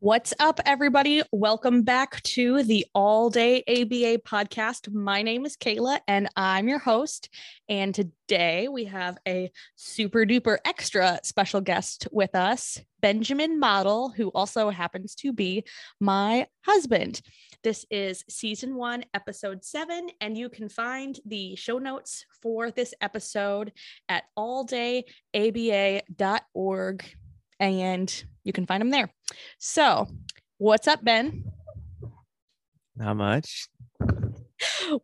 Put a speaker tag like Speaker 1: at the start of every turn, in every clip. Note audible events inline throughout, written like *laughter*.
Speaker 1: What's up, everybody? Welcome back to the All Day ABA podcast. My name is Kayla and I'm your host. And today we have a super duper extra special guest with us, Benjamin Motl, who also happens to be my husband. This is season one, episode seven, and you can find the show notes for this episode at alldayaba.org and you can find them there. So, what's up, Ben?
Speaker 2: Not much.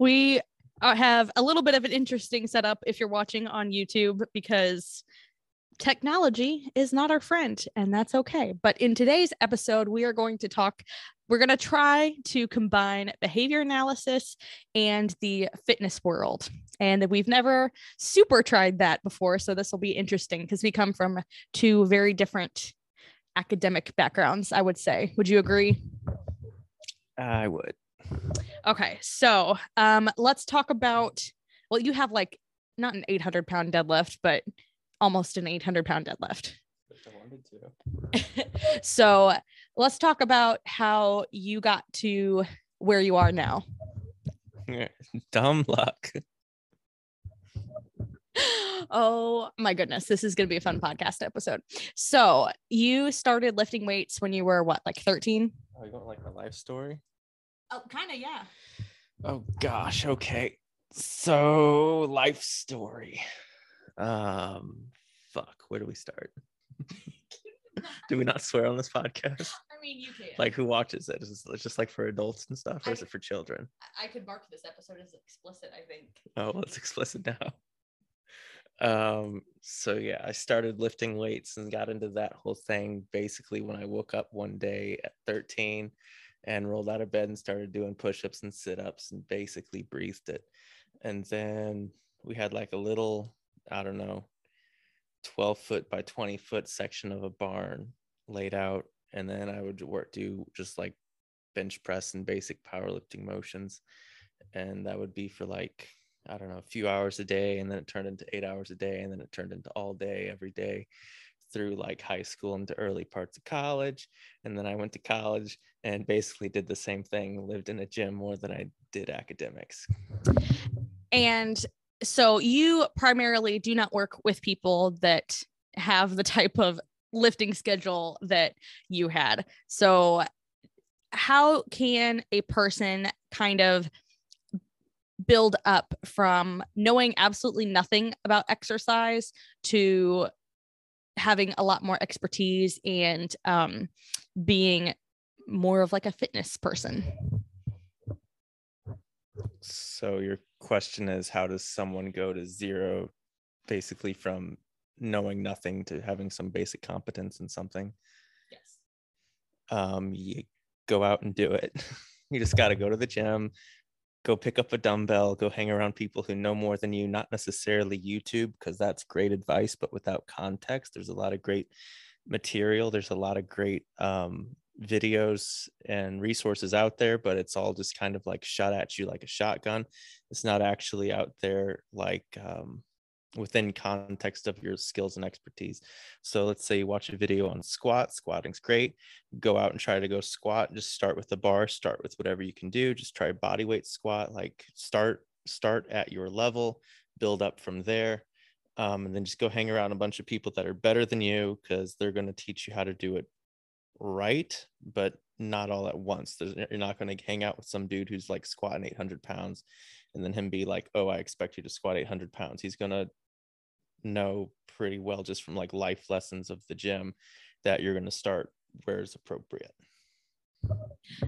Speaker 1: We uh, have a little bit of an interesting setup if you're watching on YouTube because technology is not our friend and that's okay. But in today's episode, we are going to talk, we're going to try to combine behavior analysis and the fitness world. And we've never super tried that before. So this will be interesting because we come from two very different academic backgrounds, I would say. Would you agree?
Speaker 2: I would.
Speaker 1: Okay. So um, let's talk about, well, you have like not an 800 pound deadlift, but almost an 800 pound deadlift. To. *laughs* so let's talk about how you got to where you are now. *laughs*
Speaker 2: Dumb luck. *laughs*
Speaker 1: oh my goodness, this is going to be a fun podcast episode. So, you started lifting weights when you were what, like 13?
Speaker 2: Oh, you want like my life story?
Speaker 1: Oh, kind of, yeah.
Speaker 2: Oh gosh, okay. So, life story. Um, fuck, where do we start? *laughs* do we not swear on this podcast? *laughs*
Speaker 1: I mean, you can.
Speaker 2: Like, who watches it? Is it just like for adults and stuff, or is it for children?
Speaker 1: I could mark this episode as explicit, I think.
Speaker 2: Oh, well, it's explicit now. Um, so yeah, I started lifting weights and got into that whole thing basically when I woke up one day at 13 and rolled out of bed and started doing push-ups and sit-ups and basically breathed it. And then we had like a little, I don't know, 12 foot by 20 foot section of a barn laid out. And then I would work do just like bench press and basic powerlifting motions. And that would be for like I don't know, a few hours a day, and then it turned into eight hours a day, and then it turned into all day, every day through like high school into early parts of college. And then I went to college and basically did the same thing, lived in a gym more than I did academics.
Speaker 1: And so you primarily do not work with people that have the type of lifting schedule that you had. So, how can a person kind of build up from knowing absolutely nothing about exercise to having a lot more expertise and um, being more of like a fitness person.
Speaker 2: So your question is how does someone go to zero basically from knowing nothing to having some basic competence in something?
Speaker 1: Yes.
Speaker 2: Um you go out and do it. *laughs* you just got to go to the gym, go pick up a dumbbell, go hang around people who know more than you, not necessarily YouTube, because that's great advice, but without context, there's a lot of great material. There's a lot of great um, videos and resources out there, but it's all just kind of like shot at you like a shotgun. It's not actually out there like um, within context of your skills and expertise. So let's say you watch a video on squat, squatting's great. Go out and try to go squat. Just start with the bar, start with whatever you can do. Just try body weight squat, like start start at your level, build up from there. Um, and then just go hang around a bunch of people that are better than you because they're going to teach you how to do it right, but not all at once. There's, you're not going to hang out with some dude who's like squatting 800 pounds and then him be like, oh, I expect you to squat 800 pounds. He's going to know pretty well just from like life lessons of the gym that you're going to start where is appropriate.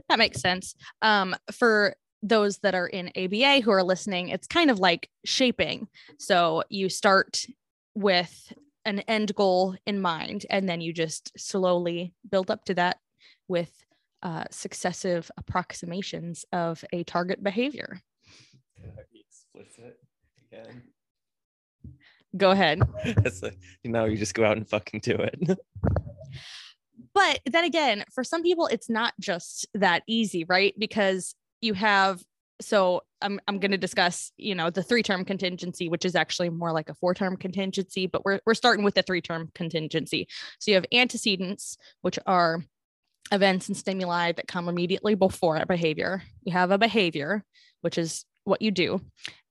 Speaker 1: That makes sense. Um, for those that are in ABA who are listening, it's kind of like shaping. So you start with an end goal in mind, and then you just slowly build up to that with uh, successive approximations of a target behavior.
Speaker 2: explicit again
Speaker 1: go ahead.
Speaker 2: a, you know, you just go out and fucking do it. *laughs*
Speaker 1: but then again, for some people, it's not just that easy, right? Because you have so I'm I'm going to discuss, you know, the three-term contingency, which is actually more like a four-term contingency, but we're we're starting with the three-term contingency. So you have antecedents, which are events and stimuli that come immediately before a behavior. You have a behavior, which is what you do,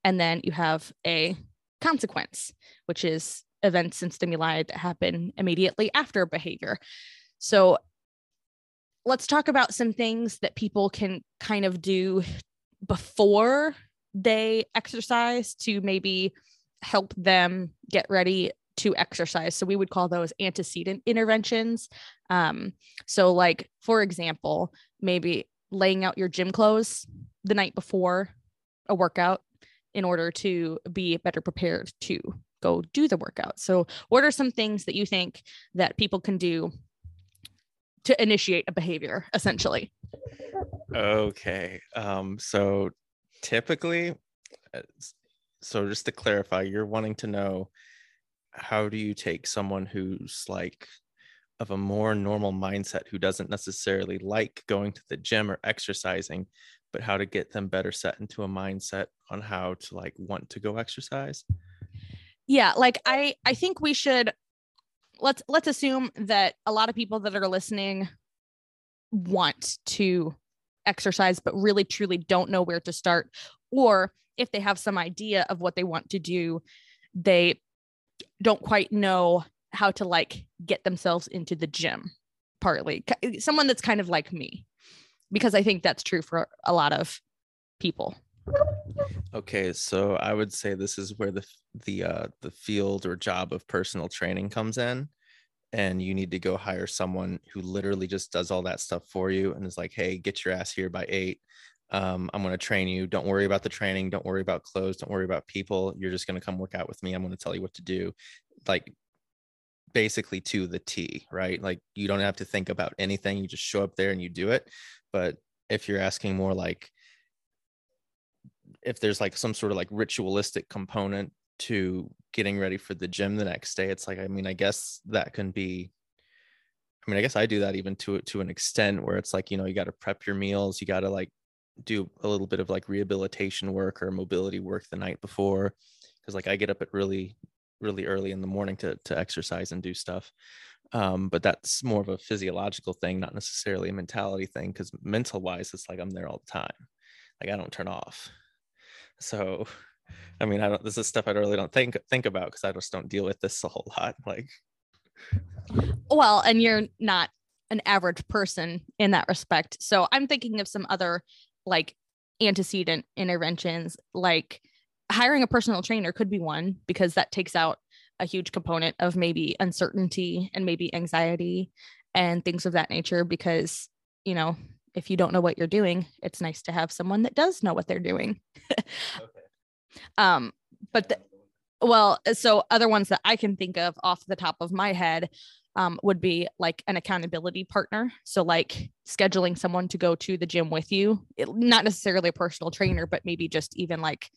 Speaker 1: and then you have a consequence, which is events and stimuli that happen immediately after behavior. So let's talk about some things that people can kind of do before they exercise to maybe help them get ready to exercise. So we would call those antecedent interventions. Um, so, like, for example, maybe laying out your gym clothes the night before a workout in order to be better prepared to go do the workout. So, what are some things that you think that people can do to initiate a behavior essentially?
Speaker 2: Okay. Um, so typically, uh, so just to clarify, you're wanting to know how do you take someone who's like of a more normal mindset who doesn't necessarily like going to the gym or exercising but how to get them better set into a mindset on how to like want to go exercise.
Speaker 1: Yeah like i i think we should let's let's assume that a lot of people that are listening want to exercise but really truly don't know where to start or if they have some idea of what they want to do they don't quite know how to like get themselves into the gym partly someone that's kind of like me because i think that's true for a lot of people.
Speaker 2: Okay so i would say this is where the the uh the field or job of personal training comes in and you need to go hire someone who literally just does all that stuff for you and is like hey get your ass here by eight. Um, i'm going to train you. Don't worry about the training. Don't worry about clothes. Don't worry about people. You're just going to come work out with me. I'm going to tell you what to do. Like basically to the t right? Like you don't have to think about anything you just show up there and you do it. But if you're asking more like if there's like some sort of like ritualistic component to getting ready for the gym the next day it's like i mean i guess that can be i mean i guess i do that even to to an extent where it's like you know you got to prep your meals you got to like do a little bit of like rehabilitation work or mobility work the night before. Because like i get up at really really early in the morning to to exercise and do stuff um, but that's more of a physiological thing not necessarily a mentality thing because mental wise it's like i'm there all the time like i don't turn off so I mean, I don't. This is stuff I really don't think think about because I just don't deal with this a whole lot. *laughs* Like,
Speaker 1: well, and you're not an average person in that respect. So I'm thinking of some other like antecedent interventions, like hiring a personal trainer could be one because that takes out a huge component of maybe uncertainty and maybe anxiety and things of that nature. Because you know, if you don't know what you're doing, it's nice to have someone that does know what they're doing. *laughs* okay. Um, but the, well, so other ones that I can think of off the top of my head um, would be like an accountability partner. So, like scheduling someone to go to the gym with you, it, not necessarily a personal trainer, but maybe just even like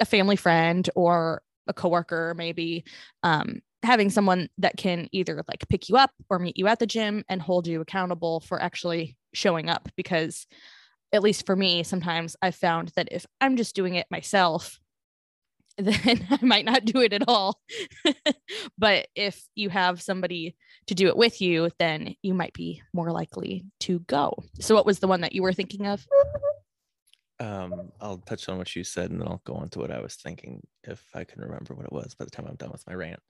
Speaker 1: a family friend or a coworker, maybe um, having someone that can either like pick you up or meet you at the gym and hold you accountable for actually showing up. Because at least for me, sometimes I've found that if I'm just doing it myself, *laughs* then I might not do it at all. *laughs* but if you have somebody to do it with you, then you might be more likely to go. So, what was the one that you were thinking of?
Speaker 2: Um, I'll touch on what you said and then I'll go on to what I was thinking if I can remember what it was by the time I'm done with my rant.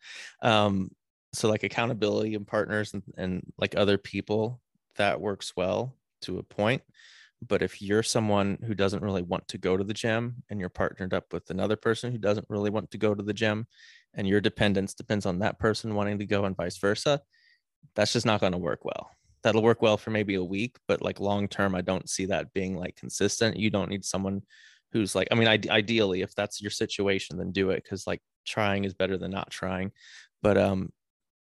Speaker 2: Um, so, like accountability and partners and, and like other people, that works well to a point but if you're someone who doesn't really want to go to the gym and you're partnered up with another person who doesn't really want to go to the gym and your dependence depends on that person wanting to go and vice versa that's just not going to work well that'll work well for maybe a week but like long term i don't see that being like consistent. You don't need someone who's like i mean I- ideally if that's your situation then do it because like trying is better than not trying. But um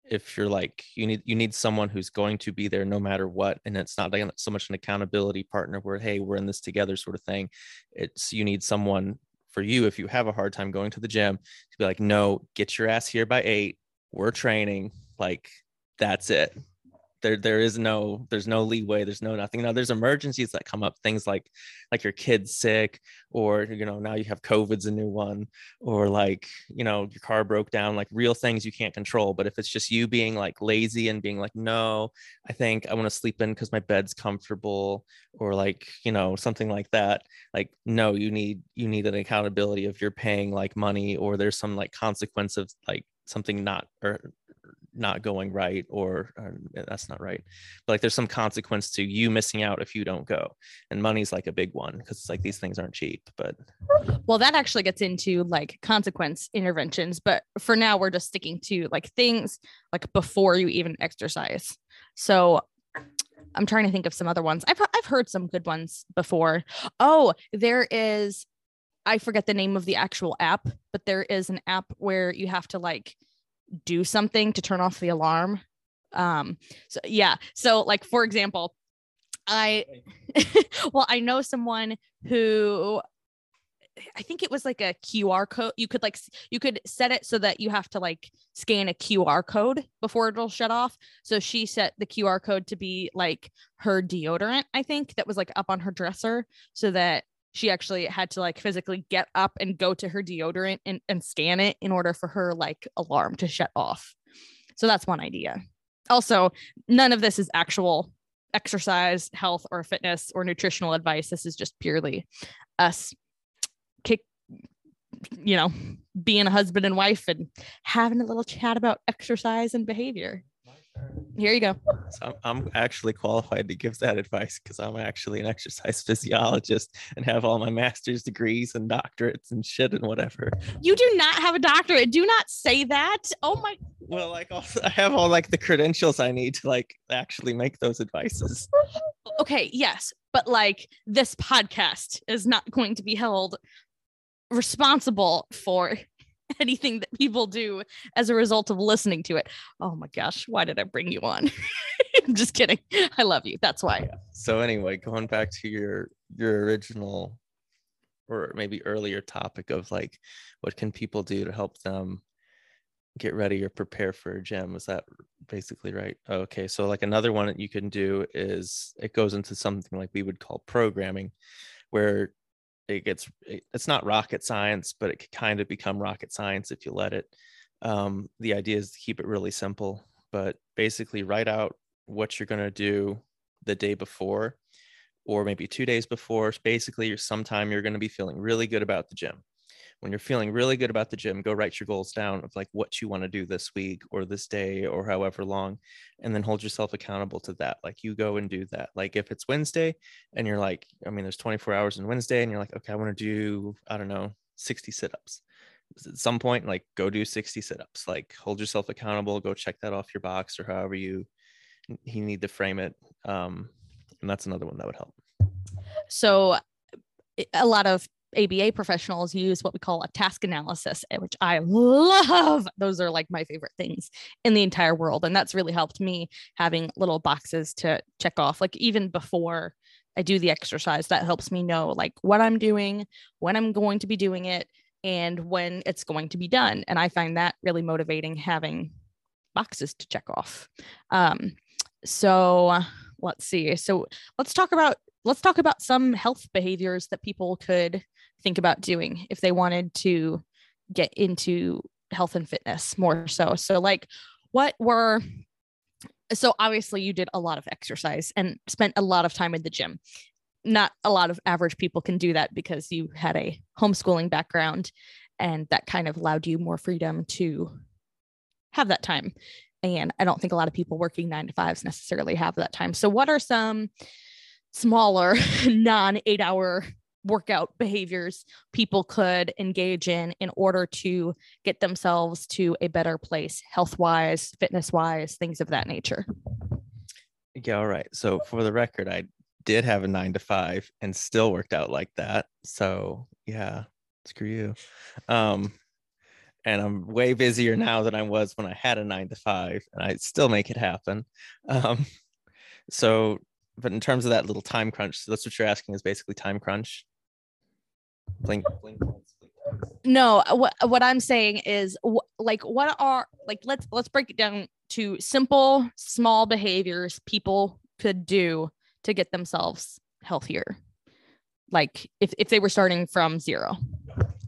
Speaker 2: if you're like you need you need someone who's going to be there no matter what and it's not like so much an accountability partner where hey we're in this together sort of thing it's you need someone for you if you have a hard time going to the gym to be like no get your ass here by eight. We're training. Like that's it there there is no there's no leeway there's no nothing. Now there's emergencies that come up things like like your kid's sick or you know now you have covid's a new one or like you know your car broke down like real things you can't control. But if it's just you being like lazy and being like no i think i want to sleep in because my bed's comfortable or like you know something like that like no you need you need an accountability if you're paying like money or there's some like consequence of like something not or not going right or, or, eh, that's not right but like there's some consequence to you missing out if you don't go and money's like a big one because it's like these things aren't cheap but
Speaker 1: well that actually gets into like consequence interventions but for now we're just sticking to like things like before you even exercise. So i'm trying to think of some other ones. I've, I've heard some good ones before. Oh there is i forget the name of the actual app but there is an app where you have to like do something to turn off the alarm. Um, so yeah. So like for example, I *laughs* well, I know someone who I think it was like a QR code. You could like you could set it so that you have to like scan a QR code before it'll shut off. So she set the QR code to be like her deodorant, I think, that was like up on her dresser so that she actually had to like physically get up and go to her deodorant and, and scan it in order for her like alarm to shut off. So that's one idea. Also, none of this is actual exercise, health, or fitness or nutritional advice. This is just purely us kick, you know, being a husband and wife and having a little chat about exercise and behavior. Here you go.
Speaker 2: So I'm actually qualified to give that advice because I'm actually an exercise *laughs* physiologist and have all my master's degrees and doctorates and shit and whatever.
Speaker 1: You do not have a doctorate. Do not say that. Oh my.
Speaker 2: Well, like *laughs* I have all like the credentials I need to like actually make those advices. *laughs*
Speaker 1: Okay, yes, but like this podcast is not going to be held responsible for *laughs* anything that people do as a result of listening to it. Oh my gosh, why did I bring you on? *laughs* I'm just kidding. I love you. That's why.
Speaker 2: So anyway, going back to your your original or maybe earlier topic of like what can people do to help them get ready or prepare for a gym is that basically right okay so like another one that you can do is it goes into something like we would call programming where it gets it's not rocket science but it could kind of become rocket science if you let it. Um, the idea is to keep it really simple but basically write out what you're going to do the day before or maybe two days before. Basically sometime you're going to be feeling really good about the gym when you're feeling really good about the gym, go write your goals down of like what you want to do this week or this day or however long, and then hold yourself accountable to that. Like you go and do that. Like if it's Wednesday and you're like, I mean, there's 24 hours in Wednesday and you're like, okay, I want to do, I don't know, 60 sit ups. At some point, like go do 60 sit ups. Like hold yourself accountable, go check that off your box or however you, you need to frame it. Um, and that's another one that would help.
Speaker 1: So a lot of ABA professionals use what we call a task analysis, eh, which I love. Those are like my favorite things in the entire world. And that's really helped me having little boxes to check off. Like even before I do the exercise, that helps me know like what I'm doing, when I'm going to be doing it, and when it's going to be done. And I find that really motivating having boxes to check off. Um, so let's see. So let's talk about let's talk about some health behaviors that people could think about doing if they wanted to get into health and fitness more so. So, like, what were so obviously you did a lot of exercise and spent a lot of time in the gym. Not a lot of average people can do that because you had a homeschooling background and that kind of allowed you more freedom to have that time. And I don't think a lot of people working nine to fives necessarily have that time. So, what are some smaller, *laughs* non eight hour workout behaviors people could engage in in order to get themselves to a better place health wise fitness wise things of that nature.
Speaker 2: Yeah all right. So for the record i did have a nine to five and still worked out like that. So yeah screw you. Um and i'm way busier now than i was when i had a nine to five and i still make it happen. Um so but in terms of that little time crunch, so that's what you're asking is basically time crunch. Blink, blink, blink.
Speaker 1: No, what what I'm saying is wh- like what are like let's let's break it down to simple small behaviors people could do to get themselves healthier. Like if if they were starting from zero.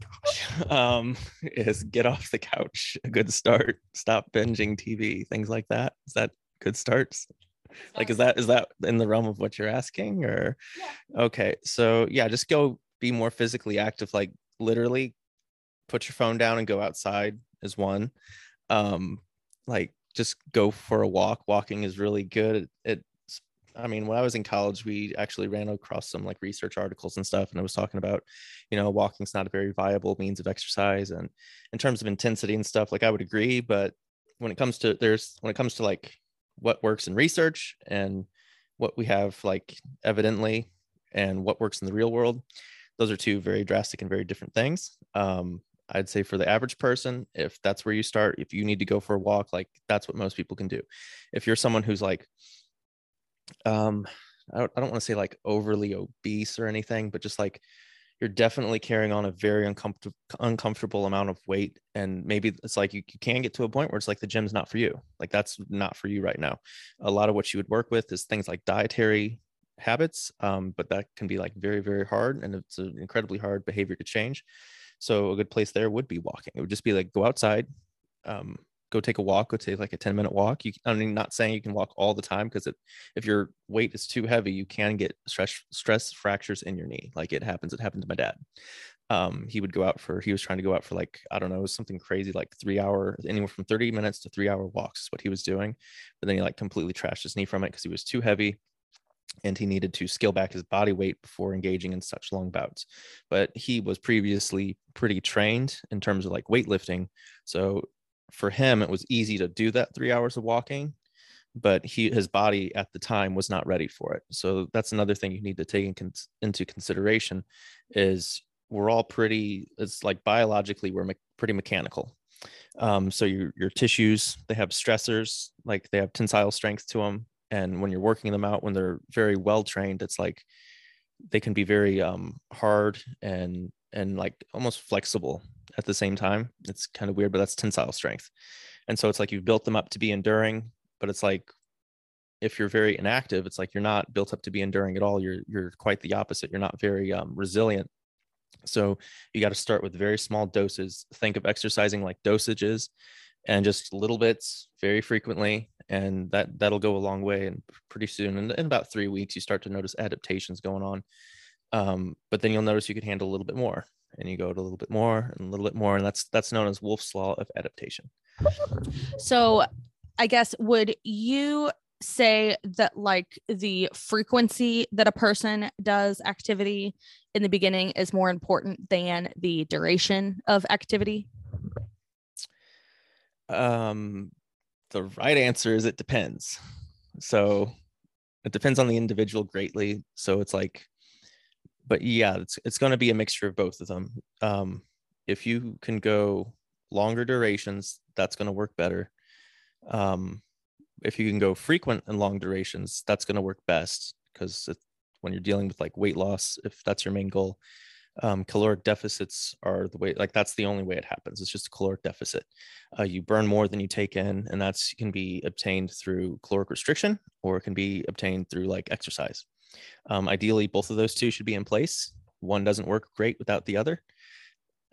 Speaker 1: *laughs*
Speaker 2: um is get off the couch a good start stop binging tv things like that is that good starts like is that is that in the realm of what you're asking or
Speaker 1: Yeah.
Speaker 2: okay so yeah just go be more physically active like literally put your phone down and go outside is one. Um like just go for a walk. Walking is really good. It, i mean when i was in college we actually ran across some like research articles and stuff and i was talking about you know walking's not a very viable means of exercise and in terms of intensity and stuff like i would agree but when it comes to there's when it comes to like what works in research and what we have like evidently and what works in the real world those are two very drastic and very different things. Um, i'd say for the average person if that's where you start if you need to go for a walk like that's what most people can do. If you're someone who's like um i don't, I don't want to say like overly obese or anything but just like you're definitely carrying on a very uncomfortable uncomfortable amount of weight and maybe it's like you, you can get to a point where it's like the gym's not for you. Like that's not for you right now. A lot of what you would work with is things like dietary habits um, but that can be like very very hard and it's an incredibly hard behavior to change. So a good place there would be walking. It would just be like go outside um, go take a walk go take like a 10 minute walk. You i mean not saying you can walk all the time because if your weight is too heavy you can get stress stress fractures in your knee. Like it happens it happened to my dad. Um, he would go out for he was trying to go out for like i don't know something crazy like three hour anywhere from 30 minutes to three hour walks is what he was doing. But then he like completely trashed his knee from it because he was too heavy and he needed to scale back his body weight before engaging in such long bouts. But he was previously pretty trained in terms of like weightlifting so for him it was easy to do that three hours of walking but he his body at the time was not ready for it. So that's another thing you need to take in into consideration is we're all pretty it's like biologically we're me- pretty mechanical. Um, so your your tissues they have stressors like they have tensile strength to them and when you're working them out when they're very well trained it's like they can be very um, hard and and like almost flexible at the same time. It's kind of weird but that's tensile strength. And so it's like you've built them up to be enduring but it's like if you're very inactive it's like you're not built up to be enduring at all. You're you're quite the opposite. You're not very um, resilient. So you got to start with very small doses. Think of exercising like dosages and just little bits very frequently and that that'll go a long way and pretty soon in, in about three weeks you start to notice adaptations going on um, but then you'll notice you can handle a little bit more and you go to a little bit more and a little bit more and that's that's known as Wolff's law of adaptation
Speaker 1: So, I guess would you say that like the frequency that a person does activity in the beginning is more important than the duration of activity?
Speaker 2: Um, the right answer is it depends. So it depends on the individual greatly. So it's like but yeah it's it's going to be a mixture of both of them. Um, if you can go longer durations that's going to work better. Um, if you can go frequent and long durations that's going to work best because when you're dealing with like weight loss if that's your main goal um, caloric deficits are the way like that's the only way it happens it's just a caloric deficit. Uh, you burn more than you take in and that's can be obtained through caloric restriction or it can be obtained through like exercise. Um, ideally both of those two should be in place. One doesn't work great without the other.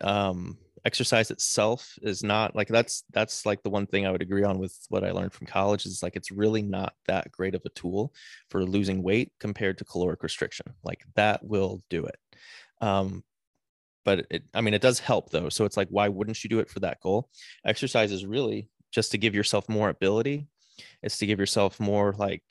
Speaker 2: Um, exercise itself is not like that's that's like the one thing i would agree on with what i learned from college is like it's really not that great of a tool for losing weight compared to caloric restriction. Like that will do it um, but it, I mean, it does help though. So it's like, why wouldn't you do it for that goal? Exercise is really just to give yourself more ability. It's to give yourself more like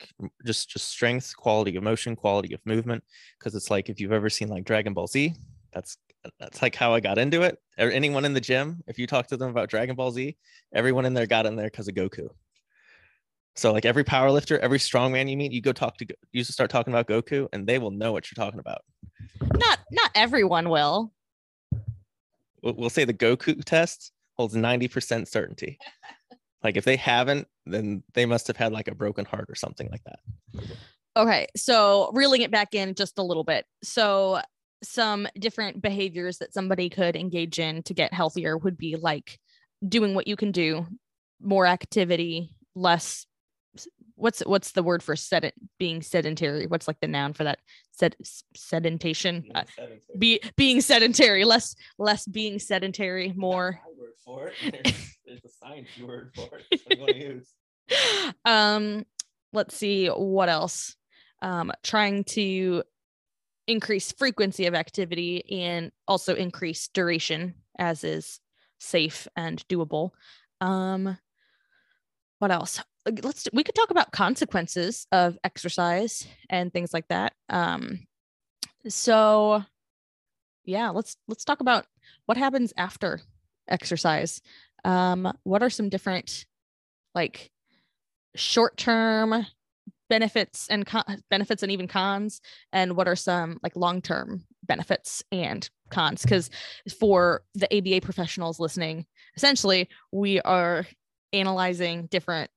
Speaker 2: just just strength, quality of motion, quality of movement. Because it's like if you've ever seen like Dragon Ball Z, that's that's like how I got into it. Or anyone in the gym, if you talk to them about Dragon Ball Z, everyone in there got in there because of Goku. So like every power lifter, every strongman you meet, you go talk to you start talking about Goku, and they will know what you're talking about.
Speaker 1: Not not everyone will.
Speaker 2: We'll, we'll say the Goku test holds 90% certainty. *laughs* like if they haven't, then they must have had like a broken heart or something like that.
Speaker 1: Okay, so reeling it back in just a little bit. So some different behaviors that somebody could engage in to get healthier would be like doing what you can do, more activity, less what's what's the word for sed being sedentary? What's like the noun for that? Sed sedentation? Uh, be being sedentary. Less less being sedentary more
Speaker 2: word for it? *laughs* There's, there's a science word for it. You want to use. *laughs*
Speaker 1: Um let's see what else. Um trying to increase frequency of activity and also increase duration as is safe and doable. Um what else let's we could talk about consequences of exercise and things like that um so yeah let's let's talk about what happens after exercise. Um what are some different like short term benefits and con- benefits and even cons? And what are some like long term benefits and cons? Because for the aba professionals listening essentially we are analyzing different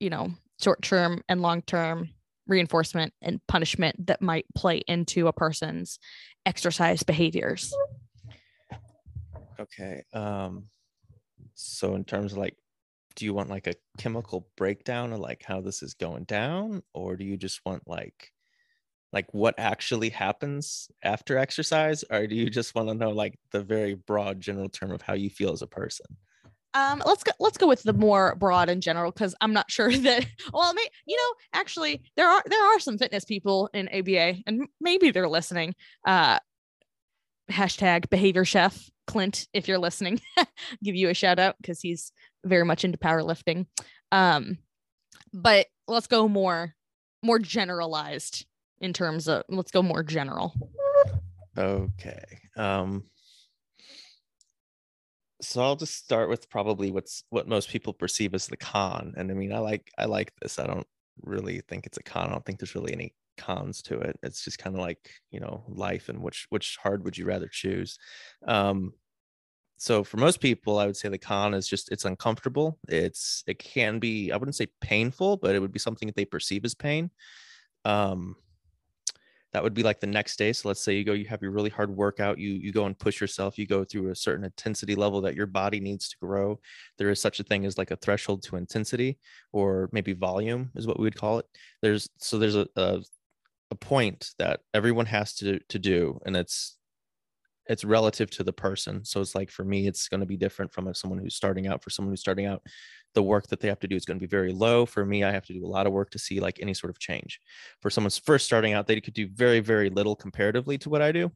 Speaker 1: you know, short term and long term reinforcement and punishment that might play into a person's exercise behaviors.
Speaker 2: Okay. Um so in terms of like do you want like a chemical breakdown of like how this is going down or do you just want like like what actually happens after exercise or do you just want to know like the very broad general term of how you feel as a person
Speaker 1: um, let's go. Let's go with the more broad in general because I'm not sure *laughs* that. Well, may, you know, actually, there are there are some fitness people in ABA, and maybe they're listening. Uh, hashtag behavior chef Clint, if you're listening, *laughs* give you a shout out because he's very much into powerlifting. Um, but let's go more more generalized in terms of let's go more general.
Speaker 2: Okay. Um so I'll just start with probably what's what most people perceive as the con. And I mean, I like I like this. I don't really think it's a con. I don't think there's really any cons to it. It's just kind of like, you know, life and which which hard would you rather choose? Um so for most people, I would say the con is just it's uncomfortable. It's it can be, I wouldn't say painful, but it would be something that they perceive as pain. Um that would be like the next day so let's say you go you have your really hard workout you you go and push yourself you go through a certain intensity level that your body needs to grow there is such a thing as like a threshold to intensity or maybe volume is what we would call it. There's so there's a, a, a point that everyone has to to do and it's it's relative to the person so it's like for me it's going to be different from uh, someone who's starting out for someone who's starting out the work that they have to do is going to be very low. For me, I have to do a lot of work to see like any sort of change. For someone's first starting out, they could do very, very little comparatively to what I do.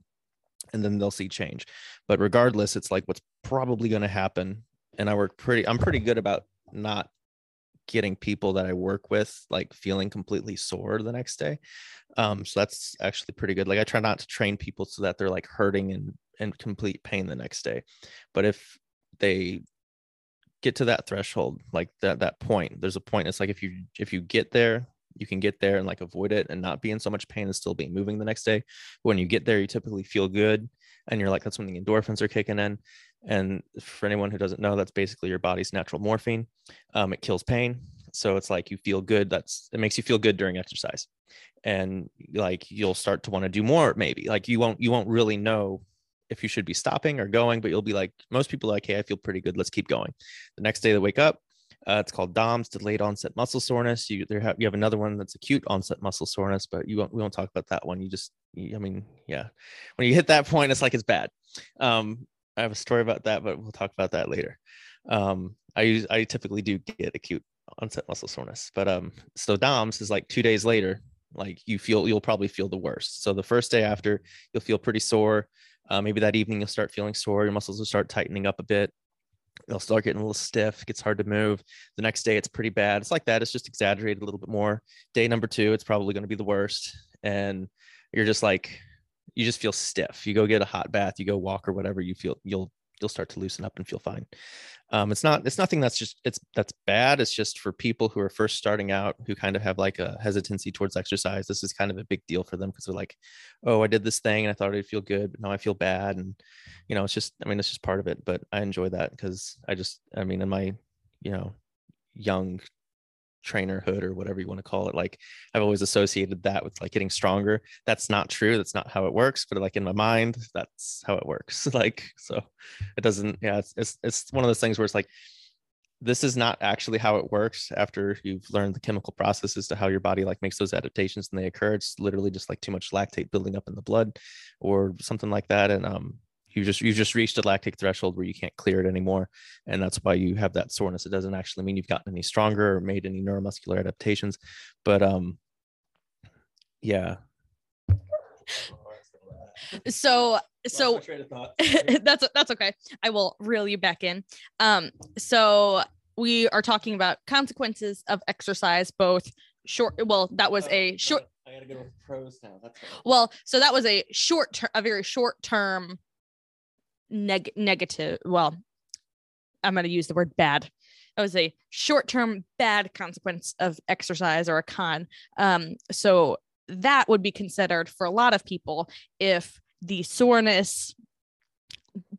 Speaker 2: And then they'll see change. But regardless, it's like what's probably going to happen. And I work pretty, I'm pretty good about not getting people that I work with like feeling completely sore the next day. Um, so that's actually pretty good. Like I try not to train people so that they're like hurting and and complete pain the next day. But if they get to that threshold like that that point there's a point it's like if you if you get there you can get there and like avoid it and not be in so much pain and still be moving the next day when you get there you typically feel good and you're like that's when the endorphins are kicking in and for anyone who doesn't know that's basically your body's natural morphine um, it kills pain so it's like you feel good that's it makes you feel good during exercise and like you'll start to want to do more maybe like you won't you won't really know if you should be stopping or going, but you'll be like, most people like, hey, I feel pretty good. Let's keep going. The next day they wake up, uh, it's called DOMS, delayed onset muscle soreness. You there have you have another one that's acute onset muscle soreness, but you won't we won't talk about that one. You just I mean, yeah, when you hit that point, it's like it's bad. Um, I have a story about that, but we'll talk about that later. Um, I use I typically do get acute onset muscle soreness, but um, so DOMS is like two days later. Like you feel you'll probably feel the worst. So the first day after, you'll feel pretty sore. Uh, maybe that evening you'll start feeling sore, your muscles will start tightening up a bit. They'll start getting a little stiff, gets hard to move. The next day it's pretty bad. It's like that, it's just exaggerated a little bit more. Day number two, it's probably going to be the worst. And you're just like, you just feel stiff. You go get a hot bath, you go walk or whatever, you feel you'll you'll start to loosen up and feel fine. Um, it's not it's nothing that's just it's that's bad. It's just for people who are first starting out who kind of have like a hesitancy towards exercise. This is kind of a big deal for them because they're like, oh, I did this thing and I thought I'd feel good, but now I feel bad. And you know, it's just I mean, it's just part of it. But I enjoy that because I just I mean, in my you know young trainer hood or whatever you want to call it like i've always associated that with like getting stronger. That's not true that's not how it works but like in my mind that's how it works *laughs* like so it doesn't yeah it's, it's it's one of those things where it's like this is not actually how it works after you've learned the chemical processes to how your body like makes those adaptations and they occur. It's literally just like too much lactate building up in the blood or something like that and um you just you've just reached a lactic threshold where you can't clear it anymore. And that's why you have that soreness. It doesn't actually mean you've gotten any stronger or made any neuromuscular adaptations but um yeah.
Speaker 1: So so *laughs* that's that's okay. I will reel you back in. Um so we are talking about consequences of exercise both short well that was a short
Speaker 2: I gotta go with pros now. That's
Speaker 1: well so that was a short term a very short term neg- negative well i'm going to use the word bad. It was a short-term bad consequence of exercise or a con. Um, so that would be considered for a lot of people if the soreness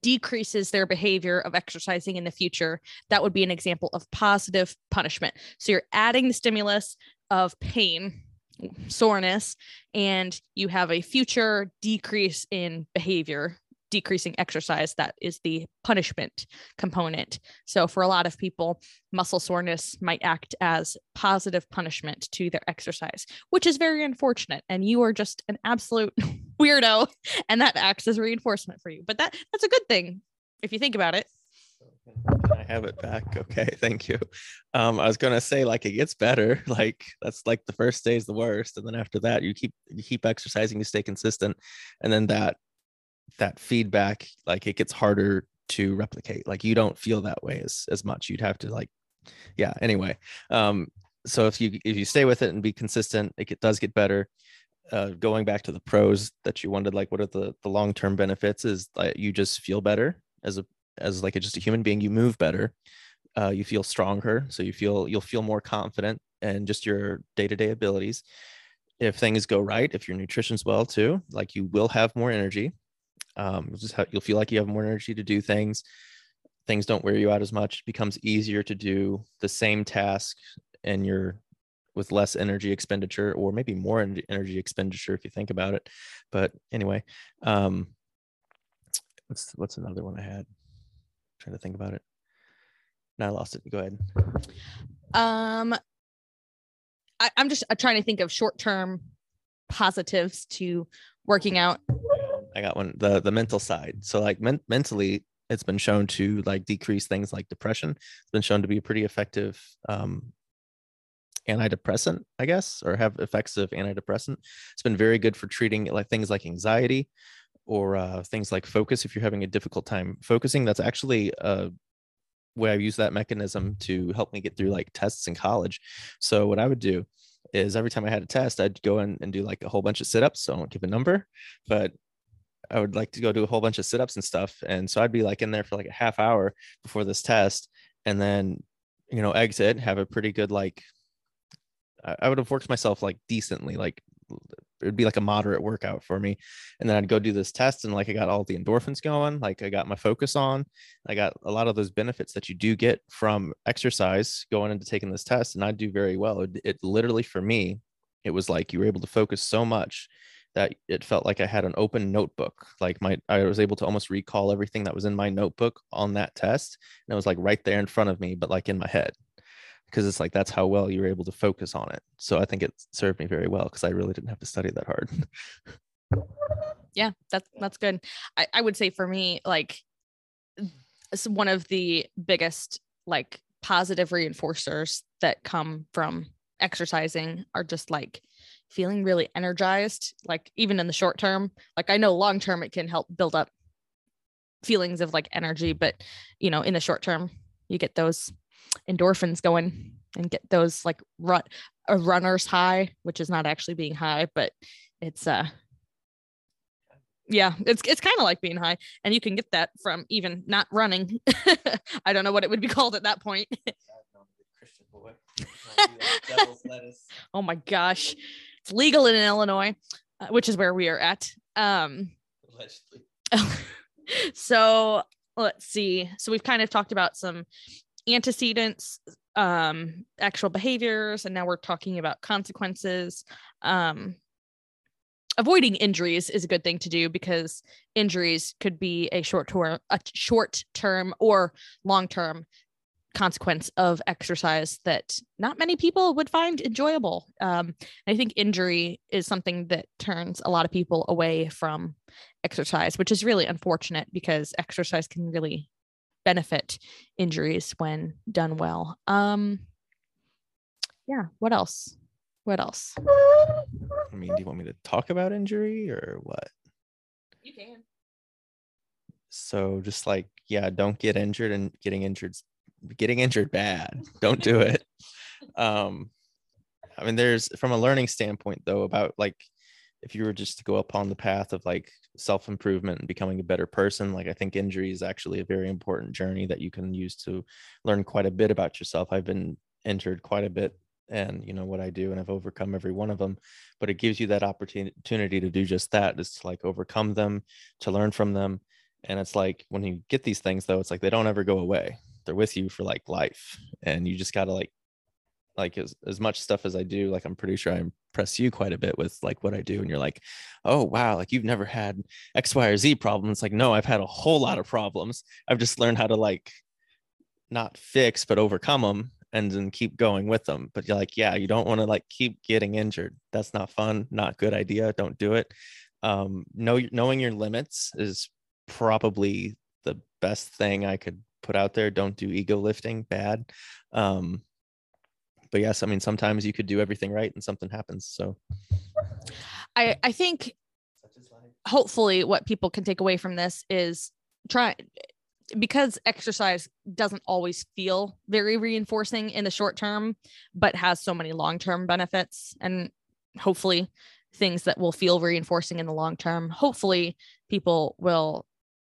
Speaker 1: decreases their behavior of exercising in the future that would be an example of positive punishment. So you're adding the stimulus of pain soreness and you have a future decrease in behavior decreasing exercise that is the punishment component so for a lot of people muscle soreness might act as positive punishment to their exercise which is very unfortunate and you are just an absolute *laughs* weirdo and that acts as reinforcement for you but that that's a good thing if you think about it
Speaker 2: I have it back? Okay, *laughs* thank you. Um, I was gonna say like it gets better. *laughs* Like that's like the first day is the worst, and then after that you keep you keep exercising, you stay consistent, and then that that feedback like it gets harder to replicate like you don't feel that way as as much. You'd have to like yeah anyway um so if you if you stay with it and be consistent it, does get better. Uh, going back to the pros that you wanted like what are the the long-term benefits is that you just feel better as a as like a, just a human being you move better uh, you feel stronger so you feel you'll feel more confident and just your day-to-day abilities. If things go right if your nutrition's well too like you will have more energy um, you'll just have, you'll feel like you have more energy to do things. Things don't wear you out as much. It becomes easier to do the same task and you're with less energy expenditure or maybe more energy expenditure if you think about it. But anyway, um, what's what's another one I had? I'm trying to think about it. Now I lost it. Go ahead.
Speaker 1: Um, I, I'm just trying to think of short term positives to working out
Speaker 2: I got one. The the mental side. So like men- mentally, it's been shown to like decrease things like depression. It's been shown to be a pretty effective um, antidepressant, I guess, or have effects of antidepressant. It's been very good for treating like things like anxiety or uh, things like focus. If you're having a difficult time focusing, that's actually a way I've used that mechanism to help me get through like tests in college. So what I would do is every time I had a test, I'd go in and do like a whole bunch of sit-ups. So I won't give a number, but I would like to go do a whole bunch of sit-ups and stuff. And so I'd be like in there for like a half hour before this test and then, you know, exit, have a pretty good like I would have worked myself like decently, like it would be like a moderate workout for me. And then I'd go do this test and like I got all the endorphins going, like I got my focus on. I got a lot of those benefits that you do get from exercise going into taking this test. And I do very well. It, it literally for me, it was like you were able to focus so much that it felt like I had an open notebook. Like my, I was able to almost recall everything that was in my notebook on that test, and it was like right there in front of me, but like in my head, because it's like that's how well you were able to focus on it. So I think it served me very well because I really didn't have to study that hard.
Speaker 1: yeah, that's that's good. I, I would say for me, like one of the biggest like positive reinforcers that come from exercising are just like feeling really energized, like even in the short term. Like I know long term it can help build up feelings of like energy, but you know, in the short term, you get those endorphins going and get those like run a runner's high, which is not actually being high, but it's uh yeah, it's it's kind of like being high, and you can get that from even not running. *laughs* I don't know what it would be called at that point. *laughs* *laughs* oh my gosh. It's legal in Illinois, uh, which is where we are at. Um, *laughs* so let's see. So we've kind of talked about some antecedents um actual behaviors and now we're talking about consequences um avoiding injuries is a good thing to do because injuries could be a short term a short term or long term consequence of exercise that not many people would find enjoyable. Um, i think injury is something that turns a lot of people away from exercise which is really unfortunate because exercise can really benefit injuries when done well. Um yeah what else? What else?
Speaker 2: I mean, do you want me to talk about injury or what?
Speaker 1: you can.
Speaker 2: So just like, yeah, don't get injured and getting injured getting injured bad. Don't do it. *laughs* Um I mean, there's from a learning standpoint though, about like if you were just to go upon the path of like self-improvement and becoming a better person, like I think injury is actually a very important journey that you can use to learn quite a bit about yourself. I've been injured quite a bit and you know what I do and I've overcome every one of them but it gives you that opportunity to do just that is to like overcome them to learn from them and it's like when you get these things though it's like they don't ever go away they're with you for like life and you just got to like like as, as much stuff as I do like I'm pretty sure I impress you quite a bit with like what I do and you're like oh wow like you've never had x y or z problems like no I've had a whole lot of problems I've just learned how to like not fix but overcome them and then keep going with them. But you're like, yeah, you don't want to like keep getting injured. That's not fun. Not good idea. Don't do it. Um, know knowing your limits is probably the best thing I could put out there. Don't do ego lifting. Bad. Um, but yes, I mean sometimes you could do everything right and something happens. So
Speaker 1: I I think hopefully what people can take away from this is try because exercise doesn't always feel very reinforcing in the short term, but has so many long term benefits and hopefully things that will feel reinforcing in the long term. Hopefully, people will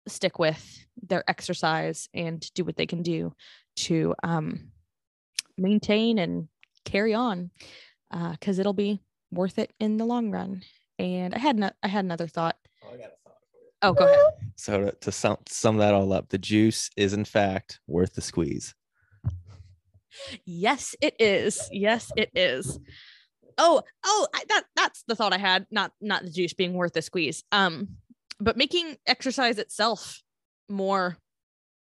Speaker 1: stick with their exercise and do what they can do to um, maintain and carry on because uh, it'll be worth it in the long run. And I had no- I had another thought. Oh, Oh, go ahead.
Speaker 2: So to, to sum, sum that all up, the juice is in fact worth the squeeze.
Speaker 1: Yes, it is. Yes, it is. Oh, oh, I, that that's the thought I had. Not not the juice being worth the squeeze. Um, but making exercise itself more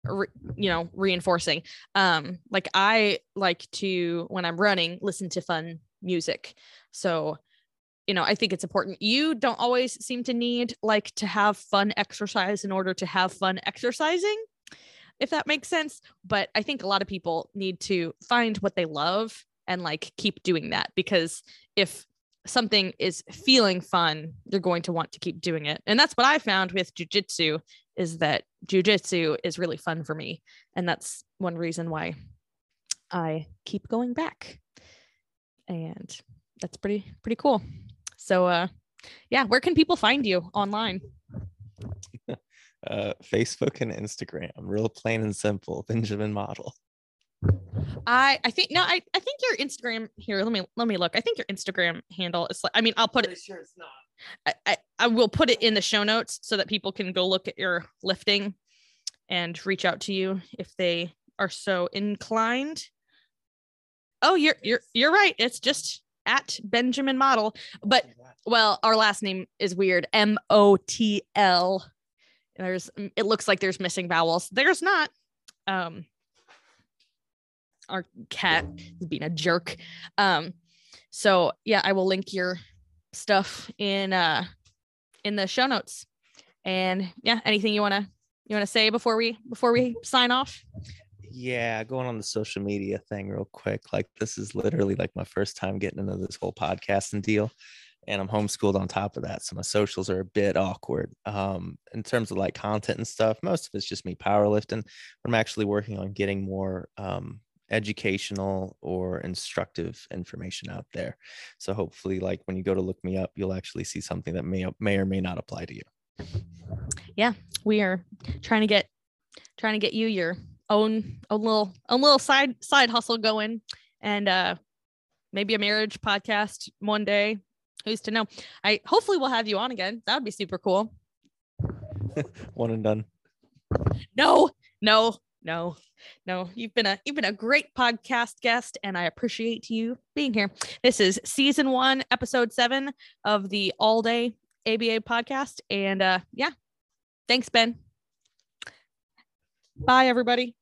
Speaker 1: Re, you know reinforcing um like i like to when i'm running listen to fun music so you know, I think it's important. You don't always seem to need like to have fun exercise in order to have fun exercising, if that makes sense. But I think a lot of people need to find what they love and like keep doing that because if something is feeling fun, you're going to want to keep doing it. And that's what I found with jujitsu is that jujitsu is really fun for me. And that's one reason why I keep going back. And that's pretty, pretty cool. So uh yeah, where can people find you online? *laughs*
Speaker 2: uh Facebook and Instagram, real plain and simple, Benjamin Motl.
Speaker 1: I I think no, I I think your Instagram here. Let me let me look. I think your Instagram handle is like. I mean, I'll put it.
Speaker 2: Sure, it's not.
Speaker 1: I, I I will put it in the show notes so that people can go look at your lifting, and reach out to you if they are so inclined. Oh, you're you're you're right. It's just at Benjamin Motl. But well, our last name is weird. M O T L. There's it looks like there's missing vowels. There's not. Um our cat is being a jerk. Um so yeah, I will link your stuff in uh in the show notes. And yeah, anything you wanna you wanna say before we before we sign off?
Speaker 2: yeah, going on the social media thing real quick. Like this is literally like my first time getting into this whole podcasting deal. And I'm homeschooled on top of that. So my socials are a bit awkward. Um, in terms of like content and stuff, most of it's just me powerlifting. I'm actually working on getting more um educational or instructive information out there. So hopefully, like when you go to look me up, you'll actually see something that may may or may not apply to you.
Speaker 1: Yeah, we are trying to get trying to get you your own a little a little side side hustle going and uh maybe a marriage podcast one day. Who's to know? I hopefully we'll have you on again. That would be super cool. *laughs*
Speaker 2: One and done.
Speaker 1: No no no, no. You've been a you've been a great podcast guest, and I appreciate you being here. This is season one, episode seven of the All Day ABA podcast, and uh, yeah, thanks, Ben. Bye, everybody.